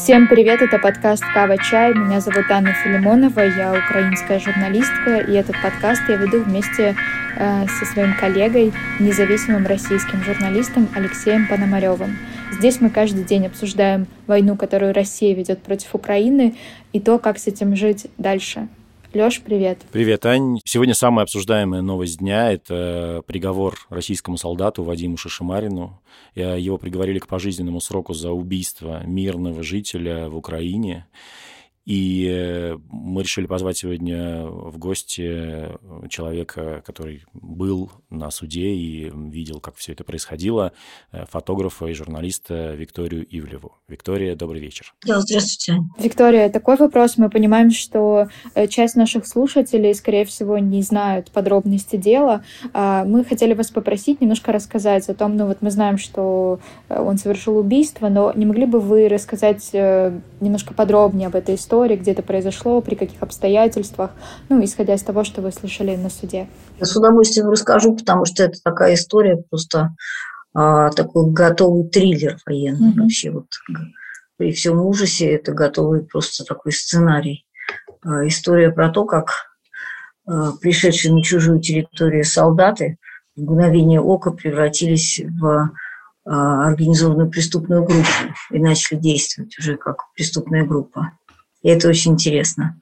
Всем привет, это подкаст «Кава Чай». Меня зовут Анна Филимонова, я украинская журналистка, и этот подкаст я веду вместе э, со своим коллегой, независимым российским журналистом Алексеем Пономаревым. Здесь мы каждый день обсуждаем войну, которую Россия ведет против Украины, и то, как с этим жить дальше. Леш, привет. Привет, Ань. Сегодня самая обсуждаемая новость дня – это приговор российскому солдату Вадиму Шишимарину. Его приговорили к пожизненному сроку за убийство мирного жителя в Украине. И э, мы решили позвать сегодня в гости человека, который был на суде и видел, как все это происходило, э, фотографа и журналиста Викторию Ивлеву. Виктория, добрый вечер. Да, здравствуйте. Виктория, такой вопрос. Мы понимаем, что э, часть наших слушателей, скорее всего, не знают подробности дела. А мы хотели вас попросить немножко рассказать о том, ну вот мы знаем, что он совершил убийство, но не могли бы вы рассказать немножко подробнее об этой истории, истории, где это произошло, при каких обстоятельствах, ну, исходя из того, что вы слышали на суде. Я с удовольствием расскажу, потому что это такая история, просто а, такой готовый триллер военный mm-hmm. вообще. Вот, при всем ужасе это готовый просто такой сценарий. А, история про то, как а, пришедшие на чужую территорию солдаты в мгновение ока превратились в а, организованную преступную группу и начали действовать уже как преступная группа. И это очень интересно.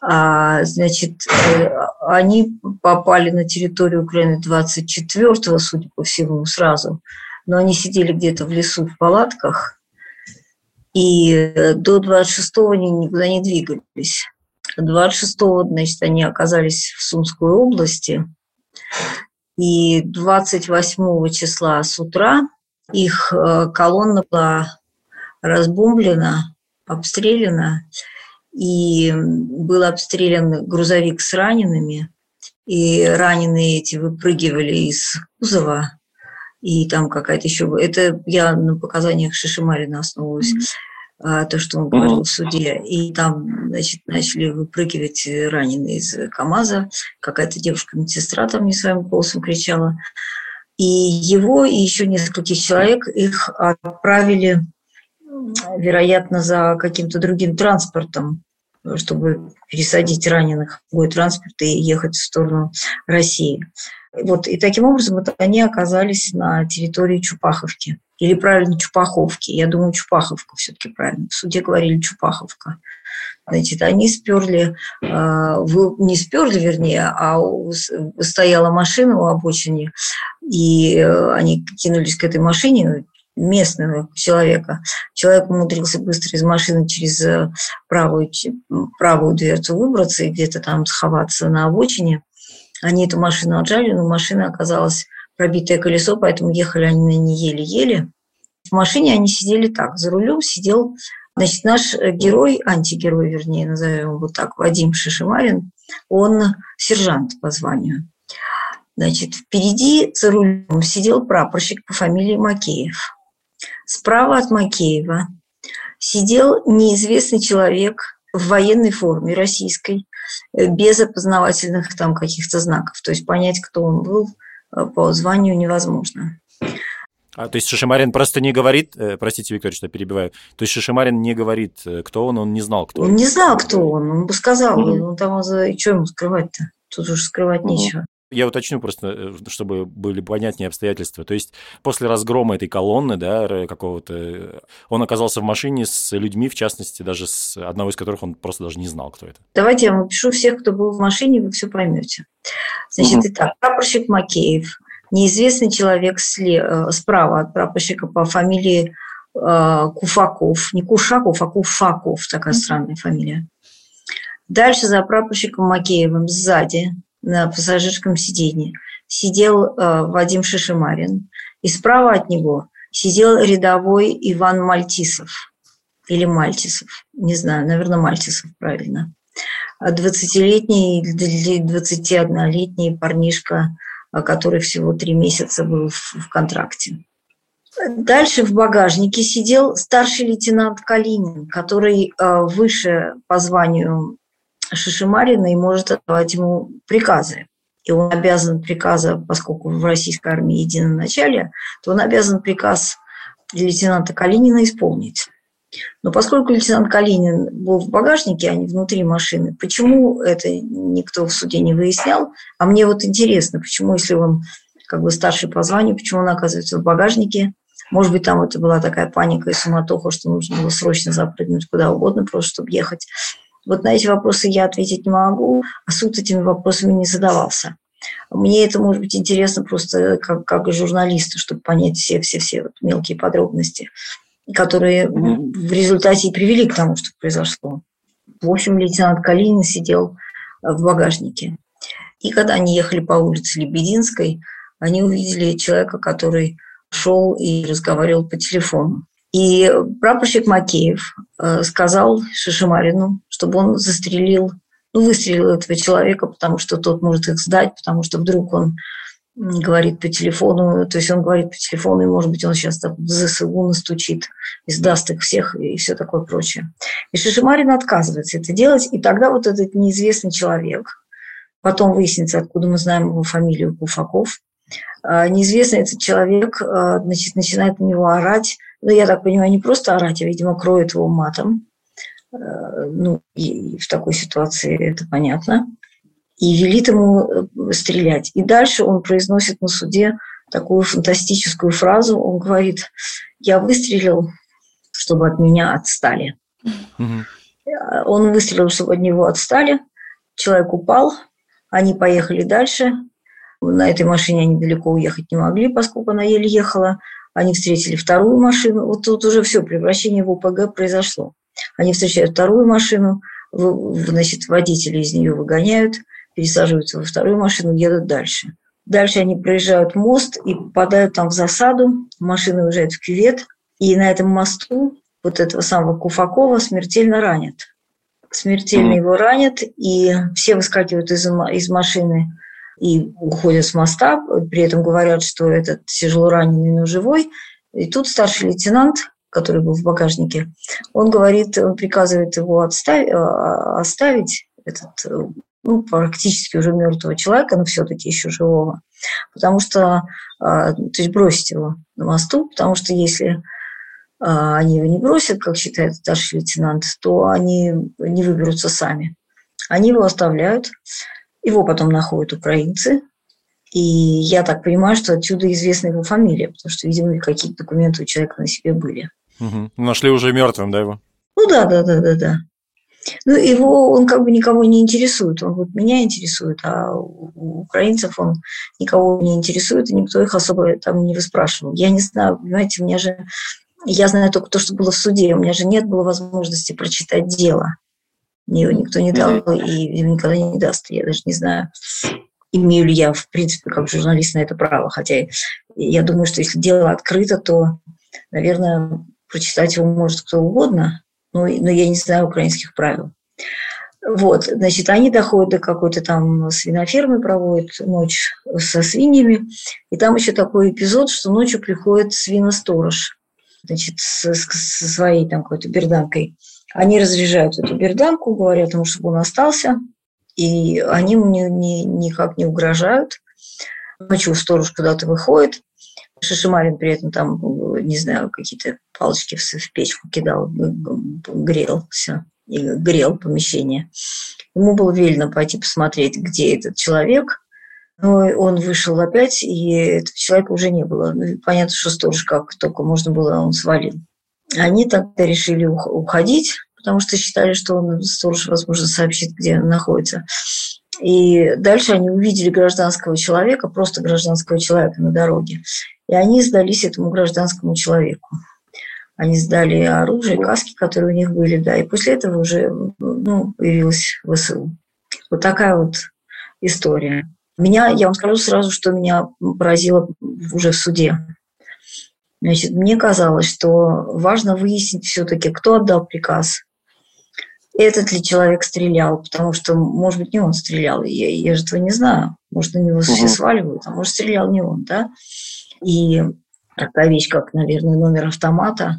А, значит, э, они попали на территорию Украины 24-го, судя по всему, сразу. Но они сидели где-то в лесу в палатках, и до 26-го они никуда не двигались. 26-го, значит, они оказались в Сумской области, и 28 числа с утра их э, колонна была разбомблена, обстреляна, и был обстрелян грузовик с ранеными, и раненые эти выпрыгивали из кузова, и там какая-то еще... Это я на показаниях Шишимарина основываюсь, mm-hmm. то, что он говорил в суде. И там, значит, начали выпрыгивать раненые из КАМАЗа. Какая-то девушка-медсестра там не своим голосом кричала. И его, и еще нескольких человек, их отправили вероятно, за каким-то другим транспортом, чтобы пересадить раненых в другой транспорт и ехать в сторону России. Вот, и таким образом вот они оказались на территории Чупаховки. Или правильно Чупаховки. Я думаю, Чупаховка все-таки правильно. В суде говорили Чупаховка. Значит, они сперли, а, не сперли, вернее, а стояла машина у обочины, и они кинулись к этой машине, местного человека. Человек умудрился быстро из машины через э, правую, правую дверцу выбраться и где-то там сховаться на обочине. Они эту машину отжали, но машина оказалась пробитое колесо, поэтому ехали они на ней еле-еле. В машине они сидели так. За рулем сидел Значит, наш э, герой, антигерой, вернее, назовем его так, Вадим Шишимарин, он сержант по званию. Значит, впереди за рулем сидел прапорщик по фамилии Макеев. Справа от Макеева сидел неизвестный человек в военной форме российской, э, без опознавательных там каких-то знаков. То есть понять, кто он был э, по званию невозможно. А, то есть Шишимарин просто не говорит, э, простите, Виктория, что перебиваю, то есть Шишимарин не говорит, кто он, он не знал, кто он? Он не знал, кто он, он бы сказал, mm-hmm. ну там, что ему скрывать-то? Тут уже скрывать mm-hmm. нечего. Я уточню просто, э, чтобы были понятнее обстоятельства. То есть после разгрома этой колонны, да, какого-то, он оказался в машине с людьми, в частности, даже с одного из которых он просто даже не знал, кто это. Давайте я вам опишу всех, кто был в машине, вы все поймете. Значит, угу. итак, прапорщик Макеев, неизвестный человек слева, э, справа от прапорщика по фамилии э, Куфаков. Не Кушаков, а Куфаков, такая странная фамилия. Дальше за прапорщиком Макеевым сзади на пассажирском сиденье сидел э, Вадим Шишимарин, и справа от него сидел рядовой Иван Мальтисов или Мальтисов, не знаю, наверное, Мальтисов, правильно. 20-летний или 21-летний парнишка, который всего три месяца был в, в контракте. Дальше в багажнике сидел старший лейтенант Калинин, который э, выше по званию Шишимарина и может отдавать ему приказы. И он обязан приказа, поскольку в российской армии единоначалие, то он обязан приказ лейтенанта Калинина исполнить. Но поскольку лейтенант Калинин был в багажнике, а не внутри машины, почему это никто в суде не выяснял? А мне вот интересно, почему, если он как бы старший по званию, почему он оказывается в багажнике? Может быть, там это была такая паника и суматоха, что нужно было срочно запрыгнуть куда угодно, просто чтобы ехать. Вот на эти вопросы я ответить не могу, а суд этими вопросами не задавался. Мне это может быть интересно просто как, как журналисту, чтобы понять все-все-все вот мелкие подробности которые в результате и привели к тому, что произошло. В общем, лейтенант Калинин сидел э, в багажнике. И когда они ехали по улице Лебединской, они увидели человека, который шел и разговаривал по телефону. И прапорщик Макеев э, сказал Шишимарину, чтобы он застрелил, ну, выстрелил этого человека, потому что тот может их сдать, потому что вдруг он говорит по телефону, то есть он говорит по телефону, и, может быть, он сейчас так в ЗСУ настучит и сдаст их всех и все такое прочее. И Шишимарин отказывается это делать, и тогда вот этот неизвестный человек, потом выяснится, откуда мы знаем его фамилию Куфаков, а, неизвестный этот человек а, значит, начинает на него орать, ну, я так понимаю, не просто орать, а, видимо, кроет его матом, а, ну, и в такой ситуации это понятно и велит ему э, стрелять. И дальше он произносит на суде такую фантастическую фразу. Он говорит, я выстрелил, чтобы от меня отстали. Угу. Он выстрелил, чтобы от него отстали. Человек упал, они поехали дальше. На этой машине они далеко уехать не могли, поскольку она еле ехала. Они встретили вторую машину. Вот тут уже все, превращение в ОПГ произошло. Они встречают вторую машину, значит, водители из нее выгоняют – пересаживаются во вторую машину, едут дальше. Дальше они проезжают мост и попадают там в засаду, машина уезжает в кювет, и на этом мосту вот этого самого Куфакова смертельно ранят. Смертельно его ранят, и все выскакивают из, из машины и уходят с моста, при этом говорят, что этот тяжело раненый, но живой. И тут старший лейтенант, который был в багажнике, он говорит, он приказывает его отставить, а, оставить этот ну, практически уже мертвого человека, но все-таки еще живого. Потому что, а, то есть бросить его на мосту, потому что если а, они его не бросят, как считает старший лейтенант, то они не выберутся сами. Они его оставляют, его потом находят украинцы, и я так понимаю, что отсюда известна его фамилия, потому что, видимо, какие-то документы у человека на себе были. Угу. Нашли уже мертвым, да, его? Ну да, да, да, да, да. Ну, его он как бы никого не интересует. Он вот меня интересует, а у украинцев он никого не интересует, и никто их особо там не выспрашивал. Я не знаю, понимаете, у меня же... Я знаю только то, что было в суде. У меня же нет было возможности прочитать дело. Его никто не дал и никогда не даст. Я даже не знаю, имею ли я, в принципе, как журналист на это право. Хотя я думаю, что если дело открыто, то, наверное, прочитать его может кто угодно – ну, но я не знаю украинских правил. Вот, значит, они доходят до какой-то там свинофермы, проводят ночь со свиньями, и там еще такой эпизод, что ночью приходит свиносторож, значит, со, со своей там какой-то берданкой. Они разряжают эту берданку, говорят ему, чтобы он остался, и они мне ни, никак не угрожают. Ночью сторож куда-то выходит, Шишимарин при этом там, не знаю, какие-то палочки в печку кидал, грел все, и грел помещение. Ему было велено пойти посмотреть, где этот человек. Но он вышел опять, и этого человека уже не было. Ну, понятно, что сторож как только можно было, он свалил. Они тогда решили уходить, потому что считали, что он, сторож, возможно, сообщит, где он находится. И дальше они увидели гражданского человека, просто гражданского человека на дороге. И они сдались этому гражданскому человеку. Они сдали оружие, каски, которые у них были, да, и после этого уже ну, появилась ВСУ. Вот такая вот история. Меня, я вам скажу сразу, что меня поразило уже в суде. Значит, мне казалось, что важно выяснить все-таки, кто отдал приказ, этот ли человек стрелял, потому что, может быть, не он стрелял, я, я же этого не знаю. Может, на него угу. все сваливают, а может, стрелял не он, да? И такая вещь, как, наверное, номер автомата,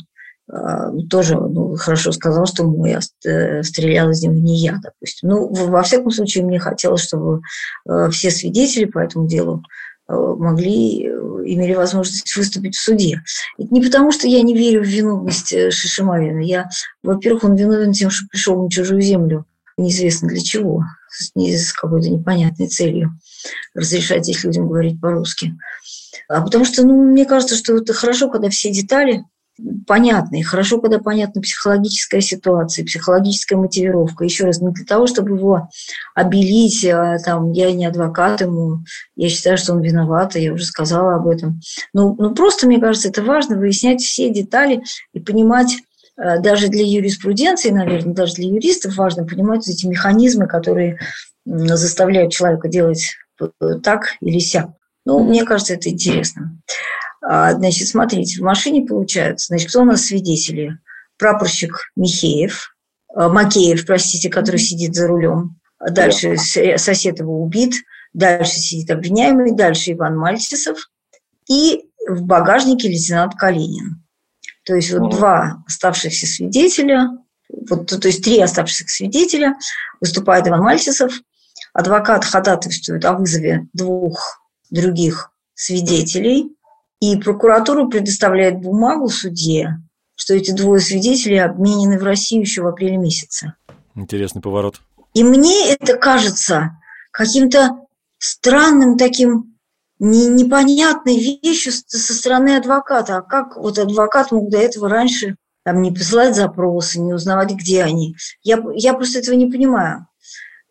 а, тоже ну, хорошо сказал, что я э, стрелял из него не я, допустим. Ну, во всяком случае, мне хотелось, чтобы э, все свидетели по этому делу могли, имели возможность выступить в суде. Это не потому, что я не верю в виновность Шишимавина. Я, во-первых, он виновен тем, что пришел на чужую землю, неизвестно для чего, с какой-то непонятной целью разрешать этих людям говорить по-русски. А потому что, ну, мне кажется, что это хорошо, когда все детали понятны. И хорошо, когда понятна психологическая ситуация, психологическая мотивировка. Еще раз, не для того, чтобы его обелить, а, там, я не адвокат ему, я считаю, что он виноват, я уже сказала об этом. Ну, ну просто, мне кажется, это важно выяснять все детали и понимать, э, даже для юриспруденции, наверное, даже для юристов важно понимать эти механизмы, которые заставляют человека делать э, так или сяк. Ну, мне кажется, это интересно. А, значит, смотрите, в машине получается, значит, кто у нас свидетели? Прапорщик Михеев, а, Макеев, простите, который сидит за рулем. Дальше сосед его убит, дальше сидит обвиняемый, дальше Иван Мальцисов и в багажнике лейтенант Калинин. То есть вот два оставшихся свидетеля, вот, то есть три оставшихся свидетеля, выступает Иван Мальцисов, адвокат ходатайствует о вызове двух других свидетелей, и прокуратура предоставляет бумагу судье, что эти двое свидетелей обменены в Россию еще в апреле месяце. Интересный поворот. И мне это кажется каким-то странным таким не, непонятной вещью со стороны адвоката. А как вот адвокат мог до этого раньше там, не посылать запросы, не узнавать, где они? Я, я просто этого не понимаю.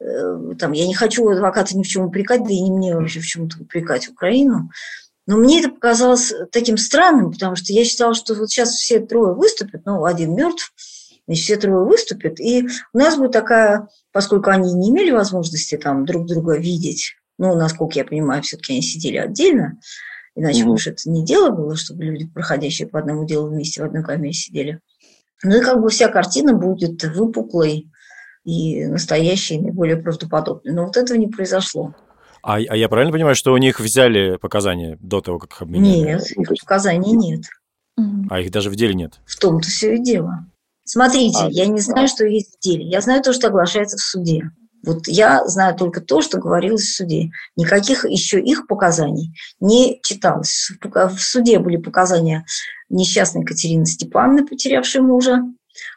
Э, там, я не хочу адвоката ни в чем упрекать, да и не мне вообще в чем-то упрекать Украину. Но мне это показалось таким странным, потому что я считала, что вот сейчас все трое выступят, ну, один мертв, значит, все трое выступят, и у нас будет такая, поскольку они не имели возможности там друг друга видеть, ну, насколько я понимаю, все-таки они сидели отдельно, иначе, угу. это не дело было, чтобы люди, проходящие по одному делу вместе в одной камере сидели. Ну, и как бы вся картина будет выпуклой, и настоящие, наиболее правдоподобные. Но вот этого не произошло. А, а я правильно понимаю, что у них взяли показания до того, как их обменяли? Нет, их показаний нет. А их даже в деле нет? В том-то все и дело. Смотрите, а, я не знаю, что есть в деле. Я знаю то, что оглашается в суде. Вот я знаю только то, что говорилось в суде. Никаких еще их показаний не читалось. В суде были показания несчастной Катерины Степановны, потерявшей мужа.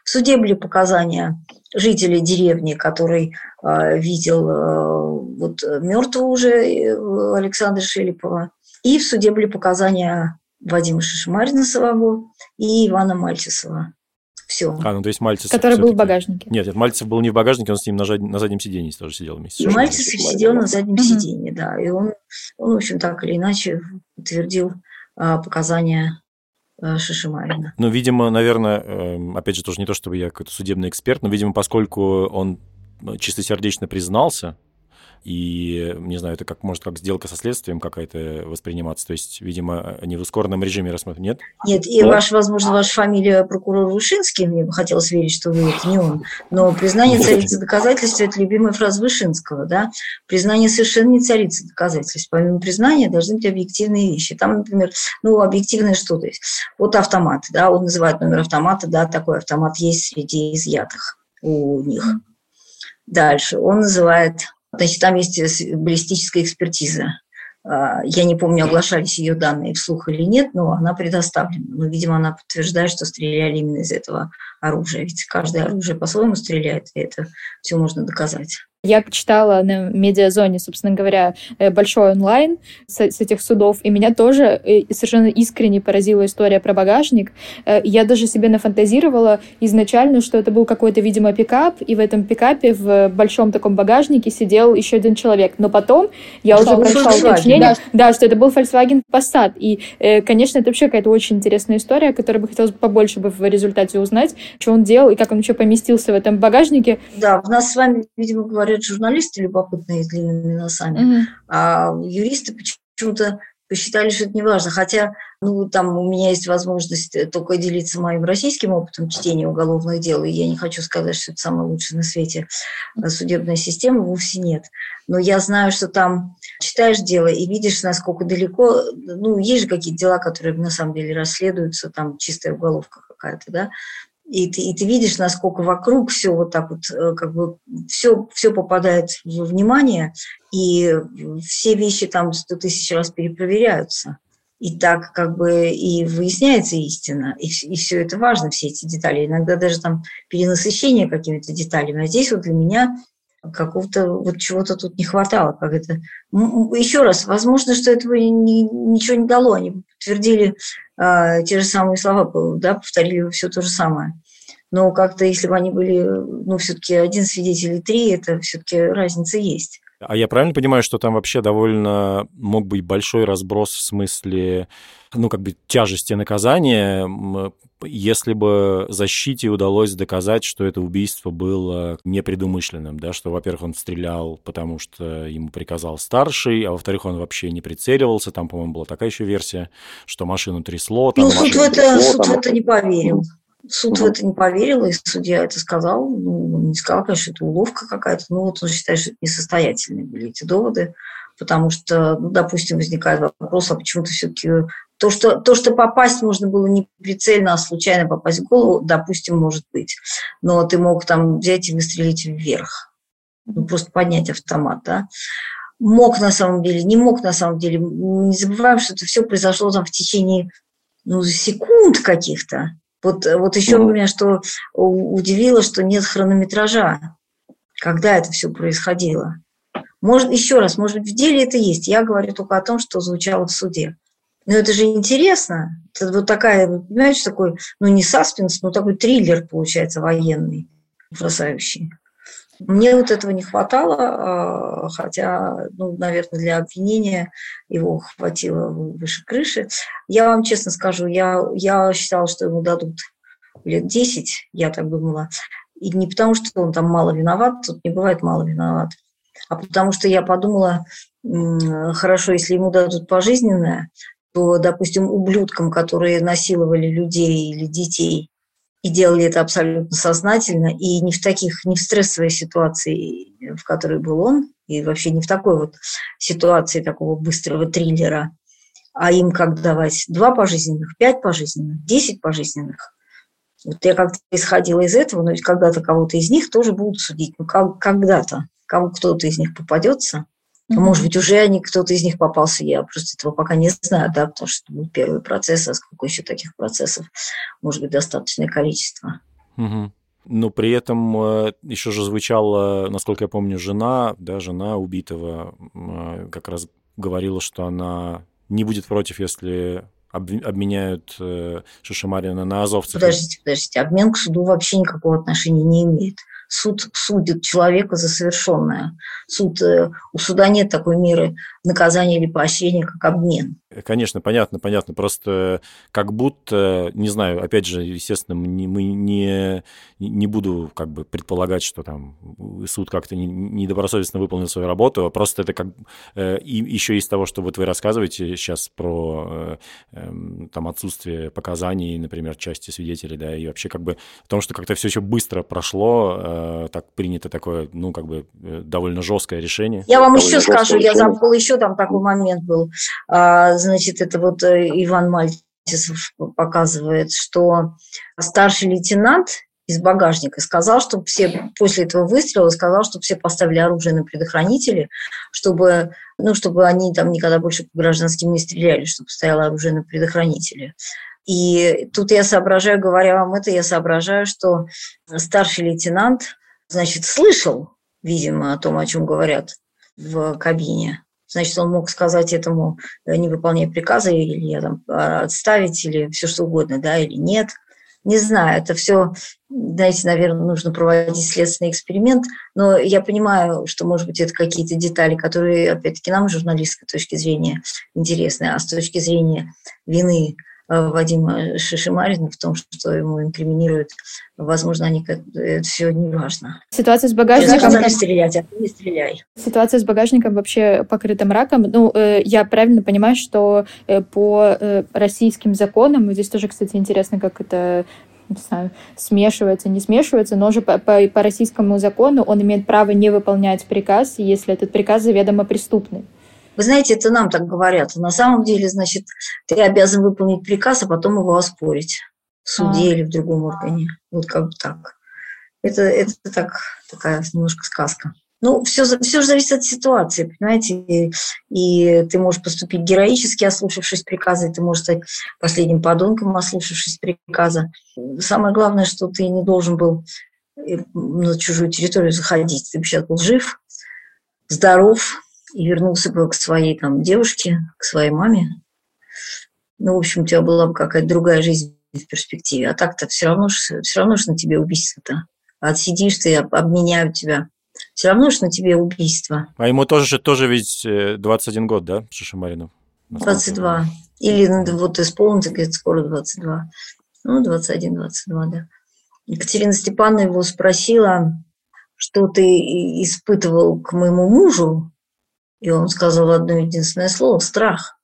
В суде были показания жителя деревни, который э, видел э, вот мертвого уже э, Александра Шелепова. И в суде были показания Вадима Шишмарина самого и Ивана Мальчисова. Все. А, ну то есть Мальцев... Который был в багажнике. Нет, нет, Мальцев был не в багажнике, он с ним на, жад... на заднем сиденье тоже сидел вместе. И Мальцев сидел на заднем угу. сиденье, да. И он, он, в общем, так или иначе подтвердил а, показания Шишимарина. Ну, видимо, наверное, эм, опять же, тоже не то, чтобы я какой-то судебный эксперт, но, видимо, поскольку он э, чистосердечно признался, и, не знаю, это как, может, как сделка со следствием какая-то восприниматься. То есть, видимо, не в ускоренном режиме рассмотреть. Нет? Нет, и, да? ваш, возможно, ваша фамилия прокурор Вышинский, мне бы хотелось верить, что вы это не он. Но признание царицы доказательства – это любимая фраза Вышинского, да? Признание совершенно не царицы доказательств. Помимо признания должны быть объективные вещи. Там, например, ну, объективное что-то есть. Вот автомат, да, он называет номер автомата, да, такой автомат есть среди изъятых у них. Дальше он называет Значит, там есть баллистическая экспертиза. А, я не помню, оглашались ее данные вслух или нет, но она предоставлена. Но, видимо, она подтверждает, что стреляли именно из этого оружия. Ведь каждое оружие по-своему стреляет, и это все можно доказать. Я читала на медиазоне, собственно говоря, э, большой онлайн с, с этих судов, и меня тоже э, совершенно искренне поразила история про багажник. Э, я даже себе нафантазировала изначально, что это был какой-то, видимо, пикап, и в этом пикапе в большом таком багажнике сидел еще один человек. Но потом я что уже прочла уточнение, да. да, что это был Volkswagen Passat. И, конечно, это вообще какая-то очень интересная история, которую бы хотелось побольше бы в результате узнать, что он делал и как он еще поместился в этом багажнике. Да, у нас с вами, видимо, говорят говорят журналисты любопытные с длинными носами, mm-hmm. а юристы почему-то посчитали, что это не важно. Хотя, ну, там у меня есть возможность только делиться моим российским опытом чтения уголовных дел, и я не хочу сказать, что это самое лучшее на свете судебная система, вовсе нет. Но я знаю, что там читаешь дело и видишь, насколько далеко, ну, есть же какие-то дела, которые на самом деле расследуются, там чистая уголовка какая-то, да, и ты, и ты видишь, насколько вокруг все вот так вот, э, как бы все, все попадает в внимание, и все вещи там сто тысяч раз перепроверяются. И так как бы и выясняется истина, и, и все это важно, все эти детали. Иногда даже там перенасыщение какими-то деталями. А здесь вот для меня какого-то вот чего-то тут не хватало. Как это. Еще раз, возможно, что этого ни, ничего не дало. Они подтвердили э, те же самые слова, да, повторили все то же самое. Но как-то, если бы они были, ну, все-таки один свидетель и три, это все-таки разница есть. А я правильно понимаю, что там вообще довольно мог быть большой разброс в смысле, ну, как бы тяжести наказания, если бы защите удалось доказать, что это убийство было непредумышленным, да, что, во-первых, он стрелял, потому что ему приказал старший, а во-вторых, он вообще не прицеливался, там, по-моему, была такая еще версия, что машину трясло. Там ну, суд в это, трясло, суд там... в это не поверил. Суд в это не поверил, и судья это сказал. Ну, он не сказал, конечно, это уловка какая-то. Ну, вот он считает, что это несостоятельные были эти доводы, потому что, ну, допустим, возникает вопрос, а почему-то все-таки то что, то, что попасть можно было не прицельно, а случайно попасть в голову, допустим, может быть. Но ты мог там взять и выстрелить вверх. Ну, просто поднять автомат, да. Мог на самом деле, не мог на самом деле. Не забываем, что это все произошло там в течение ну, секунд каких-то. Вот, вот еще ну. меня что удивило, что нет хронометража, когда это все происходило. Может, еще раз, может быть, в деле это есть. Я говорю только о том, что звучало в суде. Но это же интересно. Это вот такая, понимаете, такой, ну не саспенс, но такой триллер получается военный, ужасающий. Мне вот этого не хватало, а, хотя, ну, наверное, для обвинения его хватило выше крыши. Я вам честно скажу, я, я считала, что ему дадут лет 10, я так думала. И не потому, что он там мало виноват, тут не бывает мало виноват, а потому что я подумала, хорошо, если ему дадут пожизненное, то, допустим, ублюдкам, которые насиловали людей или детей, и делали это абсолютно сознательно, и не в таких, не в стрессовой ситуации, в которой был он, и вообще не в такой вот ситуации такого быстрого триллера, а им как давать два пожизненных, пять пожизненных, десять пожизненных. Вот я как-то исходила из этого, но ведь когда-то кого-то из них тоже будут судить, ну как, когда-то, кому кто-то из них попадется – Mm-hmm. Может быть, уже они, кто-то из них попался, я просто этого пока не знаю, да, потому что был первый процесс, а сколько еще таких процессов, может быть, достаточное количество. Mm-hmm. Но при этом э, еще же звучала, насколько я помню, жена, да, жена убитого э, как раз говорила, что она не будет против, если обменяют э, Шишимарина на азовцев. Подождите, подождите, обмен к суду вообще никакого отношения не имеет суд судит человека за совершенное. Суд, э, у суда нет такой меры наказания или поощрения, как обмен. Конечно, понятно, понятно. Просто как будто, не знаю, опять же, естественно, мы не, не буду как бы предполагать, что там суд как-то недобросовестно выполнил свою работу, а просто это как э, и еще из того, что вот вы рассказываете сейчас про э, эм, там отсутствие показаний, например, части свидетелей, да, и вообще как бы в том, что как-то все еще быстро прошло, э, так принято такое, ну, как бы довольно жесткое решение. Я вам еще скажу, решение. я забыла, еще там такой момент был а, значит, это вот э, Иван Мальтисов показывает, что старший лейтенант из багажника сказал, что все после этого выстрела сказал, что все поставили оружие на предохранители, чтобы, ну, чтобы они там никогда больше по гражданским не стреляли, чтобы стояло оружие на предохранителе. И тут я соображаю, говоря вам это, я соображаю, что старший лейтенант, значит, слышал, видимо, о том, о чем говорят в кабине, значит, он мог сказать этому, э, не выполняя приказа, или я там а, отставить, или все что угодно, да, или нет. Не знаю, это все, знаете, наверное, нужно проводить следственный эксперимент, но я понимаю, что, может быть, это какие-то детали, которые, опять-таки, нам, журналистской точки зрения, интересны, а с точки зрения вины Э, Вадима Шишимарина в том, что ему инкриминируют. Возможно, они как это все не важно. Ситуация с багажником... Сказали стрелять, а ты не стреляй. Ситуация с багажником вообще покрытым раком. Ну, э, я правильно понимаю, что э, по российским законам, здесь тоже, кстати, интересно, как это не знаю, смешивается, не смешивается, но уже по, по, по российскому закону он имеет право не выполнять приказ, если этот приказ заведомо преступный. Вы знаете, это нам так говорят. На самом деле, значит, ты обязан выполнить приказ, а потом его оспорить. в суде а. или в другом органе. Вот как бы так. Это, это так, такая немножко сказка. Ну, все, все же зависит от ситуации, понимаете, и, ты можешь поступить героически, ослушавшись приказа, и ты можешь стать последним подонком, ослушавшись приказа. Самое главное, что ты не должен был э, на чужую территорию заходить. Ты бы сейчас был жив, здоров и вернулся бы к своей там девушке, к своей маме. Ну, в общем, у тебя была бы какая-то другая жизнь в перспективе. А так-то все равно, все равно что на тебе убийство-то. Отсидишь ты, обменяют тебя все равно, что на тебе убийство. А ему тоже, тоже ведь 21 э, год, да, Шишимарину? 22. Или ну, вот исполнится, говорит, скоро 22. Ну, 21-22, да. Екатерина Степановна его спросила, что ты испытывал к моему мужу, и он сказал одно единственное слово – страх.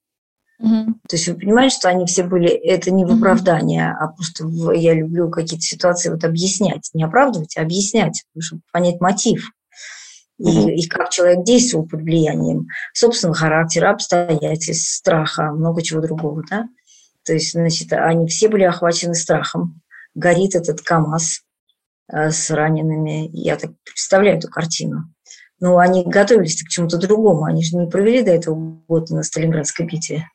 Угу. То есть вы понимаете, что они все были, это не в оправдание, угу. а просто в, я люблю какие-то ситуации вот объяснять, не оправдывать, а объяснять, чтобы понять мотив и, и как человек действовал под влиянием собственного характера, обстоятельств, страха, много чего другого, да. То есть, значит, они все были охвачены страхом. Горит этот КАМАЗ э, с ранеными. Я так представляю эту картину. Но они готовились к чему-то другому. Они же не провели до этого год на Сталинградской битве.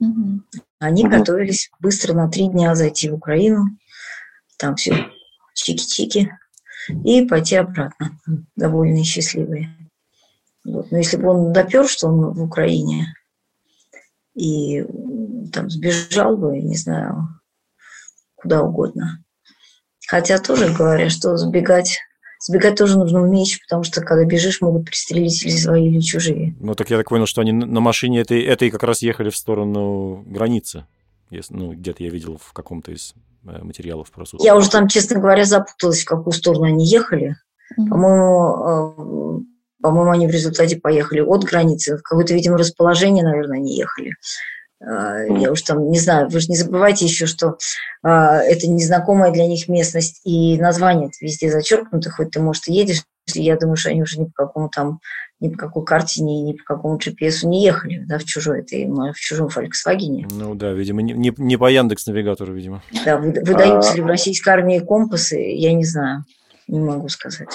Угу. Они угу. готовились быстро на три дня зайти в Украину. Там все чики-чики и пойти обратно, довольные и счастливые. Вот. Но если бы он допер, что он в Украине, и там сбежал бы, не знаю, куда угодно. Хотя тоже говорят, что сбегать Сбегать тоже нужно уметь, потому что когда бежишь, могут пристрелить или свои, или чужие. Ну, так я так понял, что они на машине этой, этой как раз ехали в сторону границы. Если, ну, где-то я видел в каком-то из Э, материалов про суд? Я уже там, честно говоря, запуталась, в какую сторону они ехали. Mm-hmm. По-моему, э, по-моему, они в результате поехали от границы. В какое-то, видимо, расположение, наверное, они ехали. Э, я уж там не знаю, вы же не забывайте еще, что это незнакомая для них местность, и название везде зачеркнуто, хоть ты, может, и едешь, я думаю, что они уже ни по какому там, ни по какой карте, ни, ни по какому GPS не ехали, да, в чужой, это в чужом Volkswagen. Ну да, видимо, не, не, не по Яндекс навигатору, видимо. Да, выдаются а... ли в российской армии компасы, я не знаю, не могу сказать.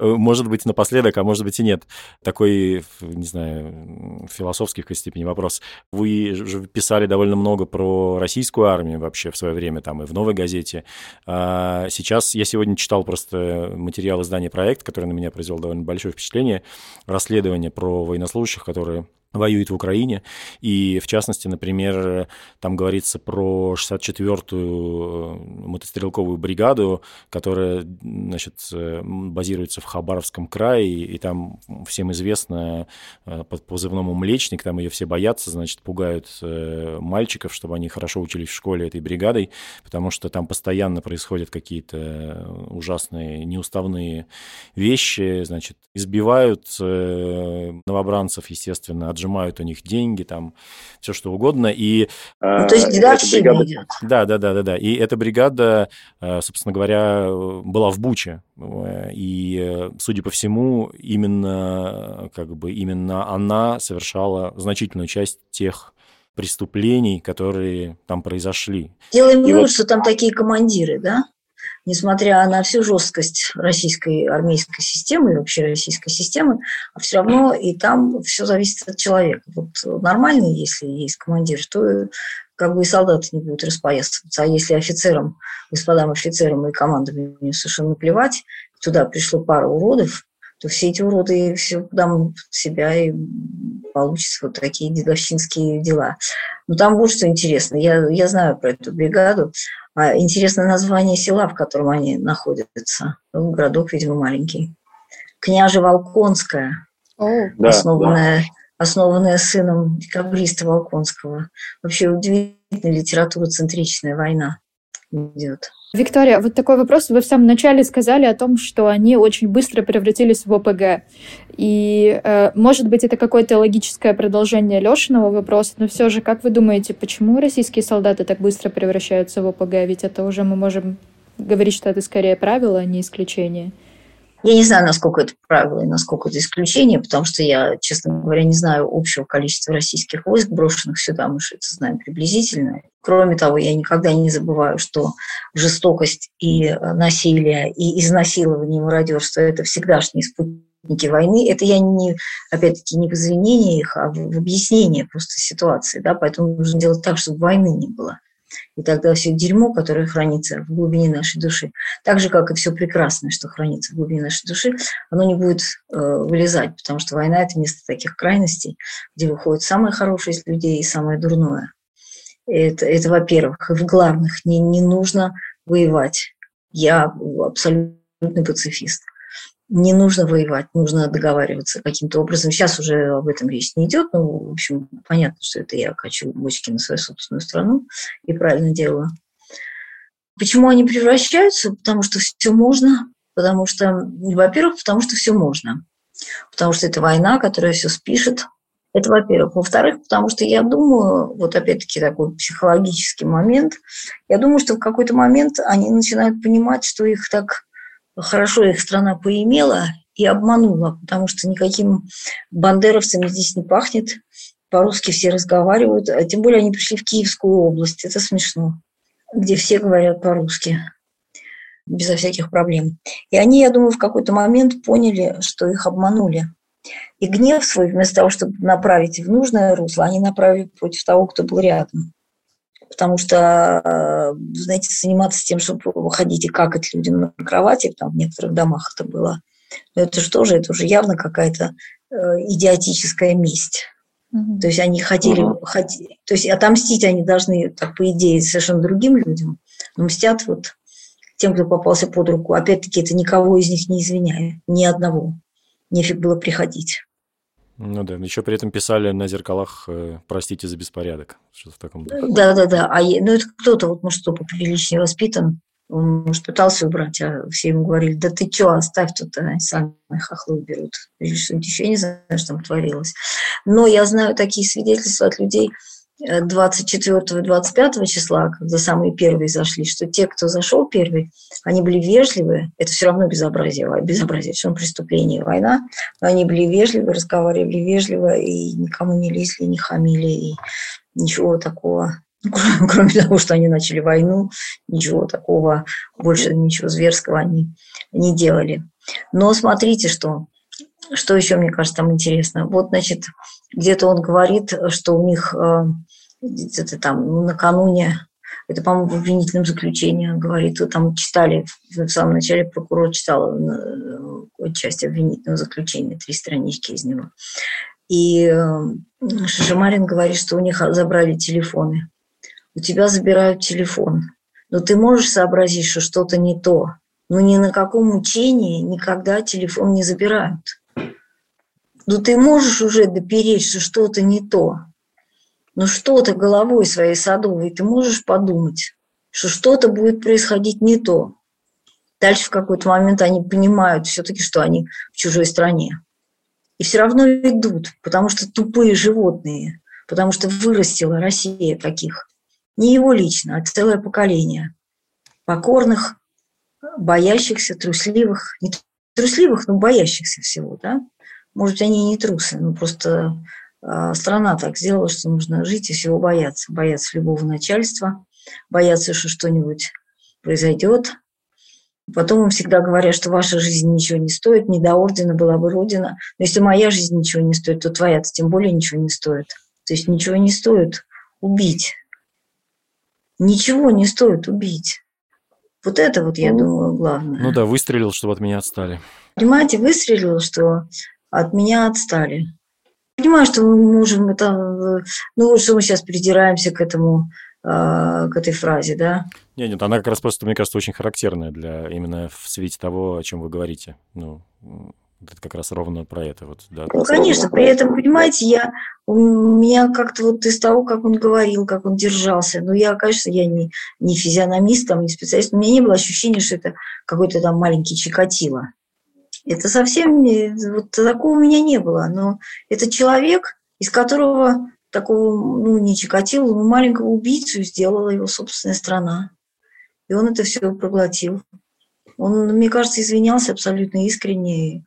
Э, может быть, напоследок, а может быть и нет. Такой, не знаю, философский в какой степени вопрос. Вы же писали довольно много про российскую армию вообще в свое время, там и в «Новой газете». А сейчас я сегодня читал просто материал издания «Проект», который на меня произвел довольно большое впечатление, расследование про военнослужащих, которые воюет в Украине. И, в частности, например, там говорится про 64-ю э, мотострелковую бригаду, которая, значит, э, базируется в Хабаровском крае, и там всем известно э, под позывному «Млечник», там ее все боятся, значит, пугают мальчиков, чтобы они хорошо учились в школе этой бригадой, потому что там постоянно происходят какие-то ужасные неуставные вещи, значит, избивают новобранцев, естественно, отжимают у них деньги, там все что угодно. И, ну, то есть дедовщина бригада... идет. Да, да, да, да, да. И эта бригада, э, собственно говоря, была в Буче. И, судя по всему, именно, как бы, именно она совершала значительную часть тех преступлений, которые там произошли. Делаем вывод, вот... что там такие командиры, да? Несмотря на всю жесткость российской армейской системы и вообще российской системы, а все равно и там все зависит от человека. Вот нормальный, если есть командир, то как бы и солдаты не будут распоясываться. А если офицерам, господам офицерам и командованию совершенно плевать, туда пришло пара уродов, то все эти уроды все дам себя и получатся вот такие дедовщинские дела. Но там вот что интересно. Я, я знаю про эту бригаду. А интересно название села, в котором они находятся. Ну, городок, видимо, маленький. Княже Волконская, oh. основанная, да. основанная сыном декабриста Волконского. Вообще удивительная литература-центричная война идет. Виктория, вот такой вопрос. Вы в самом начале сказали о том, что они очень быстро превратились в ОПГ. И, э, может быть, это какое-то логическое продолжение Лешиного вопроса, но все же, как вы думаете, почему российские солдаты так быстро превращаются в ОПГ? Ведь это уже мы можем говорить, что это скорее правило, а не исключение. Я не знаю, насколько это правило и насколько это исключение, потому что я, честно говоря, не знаю общего количества российских войск, брошенных сюда, мы же это знаем приблизительно. Кроме того, я никогда не забываю, что жестокость и насилие, и изнасилование, и мародерство – это всегдашние спутники войны. Это я не, опять-таки, не в извинении их, а в объяснении просто ситуации. Да? Поэтому нужно делать так, чтобы войны не было. И тогда все дерьмо, которое хранится в глубине нашей души, так же, как и все прекрасное, что хранится в глубине нашей души, оно не будет э, вылезать, потому что война – это место таких крайностей, где выходит самое хорошее из людей и самое дурное. Это, это во-первых. И в главных не, не нужно воевать. Я абсолютный пацифист не нужно воевать, нужно договариваться каким-то образом. Сейчас уже об этом речь не идет, но, в общем, понятно, что это я качу бочки на свою собственную страну и правильно делаю. Почему они превращаются? Потому что все можно, потому что, во-первых, потому что все можно, потому что это война, которая все спишет. Это, во-первых. Во-вторых, потому что я думаю, вот опять-таки такой психологический момент, я думаю, что в какой-то момент они начинают понимать, что их так хорошо их страна поимела и обманула, потому что никаким бандеровцем здесь не пахнет, по-русски все разговаривают, а тем более они пришли в Киевскую область, это смешно, где все говорят по-русски безо всяких проблем. И они, я думаю, в какой-то момент поняли, что их обманули. И гнев свой, вместо того, чтобы направить в нужное русло, они направили против того, кто был рядом потому что, э, знаете, заниматься тем, чтобы выходить и какать людям на кровати, там в некоторых домах это было, но это же тоже, это уже явно какая-то э, идиотическая месть. Mm-hmm. То есть они хотели, mm-hmm. хотели, то есть отомстить они должны, так по идее, совершенно другим людям, но мстят вот тем, кто попался под руку. Опять-таки, это никого из них не извиняет, ни одного. Нефиг было приходить. Ну да, еще при этом писали на зеркалах э, «Простите за беспорядок», что-то в таком духе. Да-да-да, а ну это кто-то, вот, может, кто поприличнее воспитан, он, может, пытался убрать, а все ему говорили, да ты что, оставь тут, они сами хохлы берут. Или что-нибудь еще, не знаю, что там творилось. Но я знаю такие свидетельства от людей, 24 и 25 числа, когда самые первые зашли, что те, кто зашел первый, они были вежливы, это все равно безобразие, безобразие, все равно преступление, война, но они были вежливы, разговаривали вежливо и никому не лезли, не хамили, и ничего такого, кроме, того, что они начали войну, ничего такого, больше ничего зверского они не делали. Но смотрите, что что еще, мне кажется, там интересно? Вот, значит, где-то он говорит, что у них э, где-то там ну, накануне, это, по-моему, в обвинительном заключении говорит, вы там читали, в самом начале прокурор читал э, часть обвинительного заключения, три странички из него. И э, Шишимарин говорит, что у них забрали телефоны. У тебя забирают телефон. Но ты можешь сообразить, что что-то не то. Но ни на каком учении никогда телефон не забирают. Но ты можешь уже допереть, что что-то не то но что-то головой своей садовой ты можешь подумать, что что-то будет происходить не то. Дальше в какой-то момент они понимают все-таки, что они в чужой стране. И все равно идут, потому что тупые животные, потому что вырастила Россия таких. Не его лично, а целое поколение. Покорных, боящихся, трусливых. Не трусливых, но боящихся всего, да? Может они и не трусы, но просто страна так сделала, что нужно жить и всего бояться. Бояться любого начальства, бояться, что что-нибудь произойдет. Потом им всегда говорят, что ваша жизнь ничего не стоит, не до ордена была бы родина. Но если моя жизнь ничего не стоит, то твоя-то тем более ничего не стоит. То есть ничего не стоит убить. Ничего не стоит убить. Вот это вот, я ну, думаю, главное. Ну да, выстрелил, чтобы от меня отстали. Понимаете, выстрелил, что от меня отстали понимаю, что мы можем это, ну, что мы сейчас придираемся к этому, а, к этой фразе, да? Нет, нет, она как раз просто, мне кажется, очень характерная для именно в свете того, о чем вы говорите. Ну, это как раз ровно про это вот, да. Ну, конечно, при этом, понимаете, я, у меня как-то вот из того, как он говорил, как он держался, ну, я, конечно, я не, не физиономист, там, не специалист, у меня не было ощущения, что это какой-то там маленький Чикатило. Это совсем вот такого у меня не было. Но это человек, из которого такого, ну, не Чикатило, но маленького убийцу сделала его собственная страна. И он это все проглотил. Он, мне кажется, извинялся абсолютно искренне.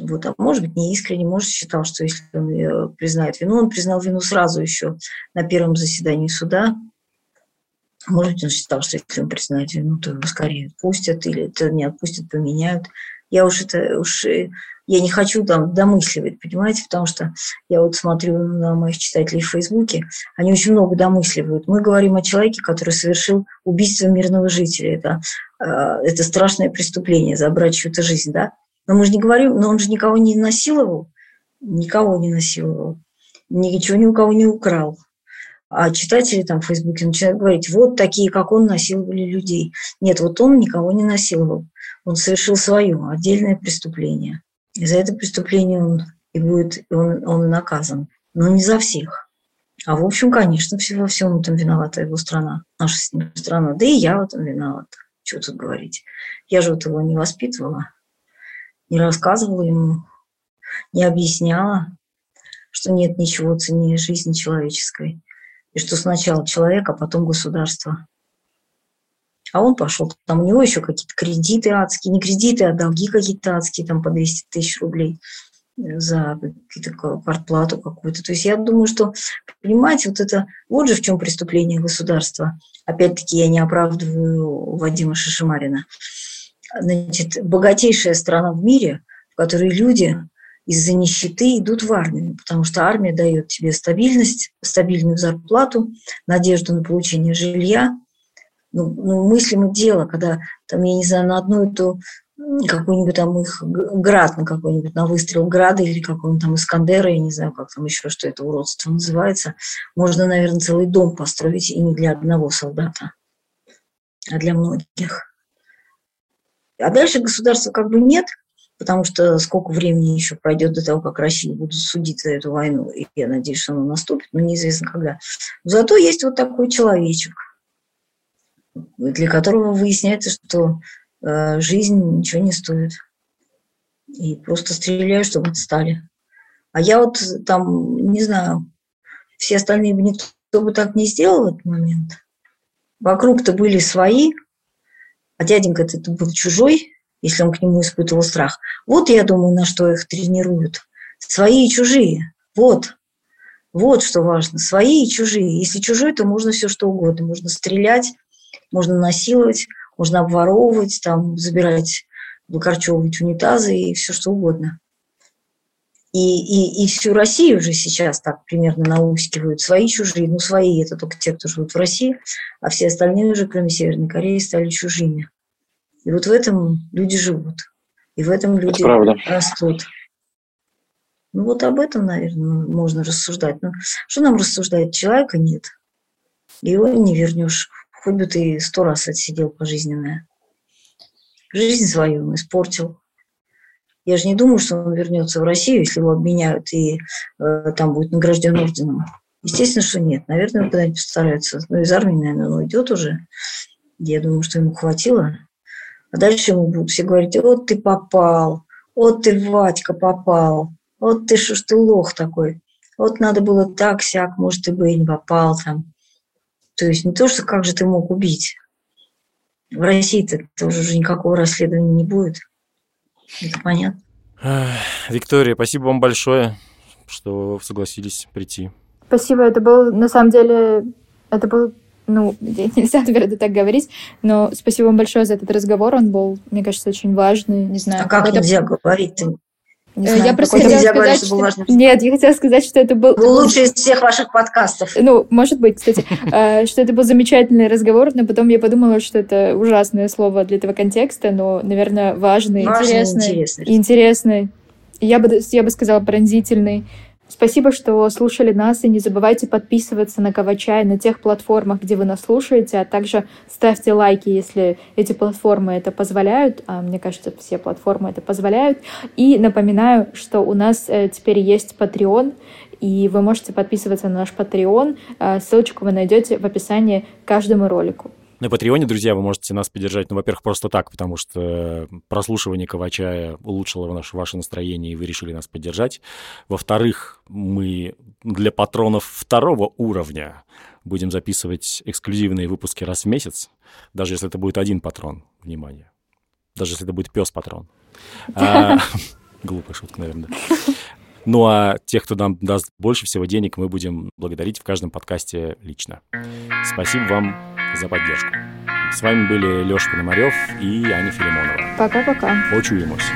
Вот, а может быть, не искренне, может, считал, что если он э, признает вину, он признал вину сразу еще на первом заседании суда. Может быть, он считал, что если он признает вину, то его скорее отпустят или это не отпустят, поменяют. Я уж это уж э, я не хочу там домысливать, понимаете, потому что я вот смотрю на моих читателей в Фейсбуке, они очень много домысливают. Мы говорим о человеке, который совершил убийство мирного жителя. Это, э, это страшное преступление, забрать чью-то жизнь, да? Но мы же не говорим, но он же никого не насиловал, никого не насиловал, ничего ни у кого не украл. А читатели там в Фейсбуке начинают говорить, вот такие, как он, насиловали людей. Нет, вот он никого не насиловал. Он совершил свое отдельное преступление. И за это преступление он и будет он, он наказан. Но не за всех. А в общем, конечно, во всем этом виновата его страна, наша с ним страна. Да и я в этом виновата. Что тут говорить? Я же вот его не воспитывала, не рассказывала ему, не объясняла, что нет ничего ценнее жизни человеческой. И что сначала человек, а потом государство. А он пошел, там у него еще какие-то кредиты адские, не кредиты, а долги какие-то адские, там по 200 тысяч рублей за какую-то квартплату какую-то. То есть я думаю, что, понимаете, вот это, вот же в чем преступление государства. Опять-таки я не оправдываю Вадима Шишимарина. Значит, богатейшая страна в мире, в которой люди из-за нищеты идут в армию, потому что армия дает тебе стабильность, стабильную зарплату, надежду на получение жилья, ну, ну, мыслимо дело, когда там, я не знаю, на одну эту какой-нибудь там их град на какой-нибудь, на выстрел града или какого-нибудь там Искандера, я не знаю, как там еще, что это уродство называется, можно, наверное, целый дом построить и не для одного солдата, а для многих. А дальше государства как бы нет, потому что сколько времени еще пройдет до того, как Россию будут судить за эту войну, и я надеюсь, что она наступит, но неизвестно когда. Зато есть вот такой человечек – для которого выясняется, что э, жизнь ничего не стоит. И просто стреляю, чтобы отстали. А я вот там, не знаю, все остальные бы никто бы так не сделал в этот момент. Вокруг-то были свои, а дяденька-то был чужой, если он к нему испытывал страх. Вот я думаю, на что их тренируют. Свои и чужие. Вот. Вот что важно. Свои и чужие. Если чужой, то можно все что угодно. Можно стрелять, можно насиловать, можно обворовывать, там, забирать, выкорчевывать унитазы и все что угодно. И, и, и всю Россию уже сейчас так примерно наускивают. Свои чужие, ну свои это только те, кто живут в России, а все остальные уже, кроме Северной Кореи, стали чужими. И вот в этом люди живут. И в этом люди растут. Ну вот об этом, наверное, можно рассуждать. Но что нам рассуждать? Человека нет. Его не вернешь Хоть бы ты сто раз отсидел пожизненное. Жизнь свою он испортил. Я же не думаю, что он вернется в Россию, если его обменяют и э, там будет награжден орденом. Естественно, что нет. Наверное, он куда-нибудь постарается. Ну, из армии, наверное, он уйдет уже. Я думаю, что ему хватило. А дальше ему будут все говорить, вот ты попал, вот ты, Вадька, попал, вот ты что ж ты лох такой, вот надо было так, сяк, может, ты бы и не попал там. То есть не то, что как же ты мог убить. В России-то тоже уже никакого расследования не будет. Это понятно. Виктория, спасибо вам большое, что согласились прийти. Спасибо, это был, на самом деле, это был, ну, нельзя, наверное, так говорить, но спасибо вам большое за этот разговор, он был, мне кажется, очень важный, не знаю. А как нельзя говорить-то? Не э, знаю, я просто хотела сказать, говорить, что... Важно. Нет, я хотела сказать, что это был... Был лучший из всех ваших подкастов. Ну, может быть, кстати, э, что это был замечательный разговор, но потом я подумала, что это ужасное слово для этого контекста, но, наверное, важный, интересный. Интересный. Интересный. Я бы, я бы сказала, пронзительный. Спасибо, что слушали нас, и не забывайте подписываться на Кавачай на тех платформах, где вы нас слушаете, а также ставьте лайки, если эти платформы это позволяют, а мне кажется, все платформы это позволяют. И напоминаю, что у нас э, теперь есть Patreon, и вы можете подписываться на наш Patreon. Э, ссылочку вы найдете в описании к каждому ролику. На Патреоне, друзья, вы можете нас поддержать, ну, во-первых, просто так, потому что прослушивание Кавачая улучшило ваше, ваше настроение, и вы решили нас поддержать. Во-вторых, мы для патронов второго уровня будем записывать эксклюзивные выпуски раз в месяц, даже если это будет один патрон. Внимание. даже если это будет пес-патрон. А, глупая шутка, наверное. Ну а тех, кто нам даст больше всего денег, мы будем благодарить в каждом подкасте лично. Спасибо вам за поддержку. С вами были Леша Пономарев и Аня Филимонова. Пока-пока. Почуемся.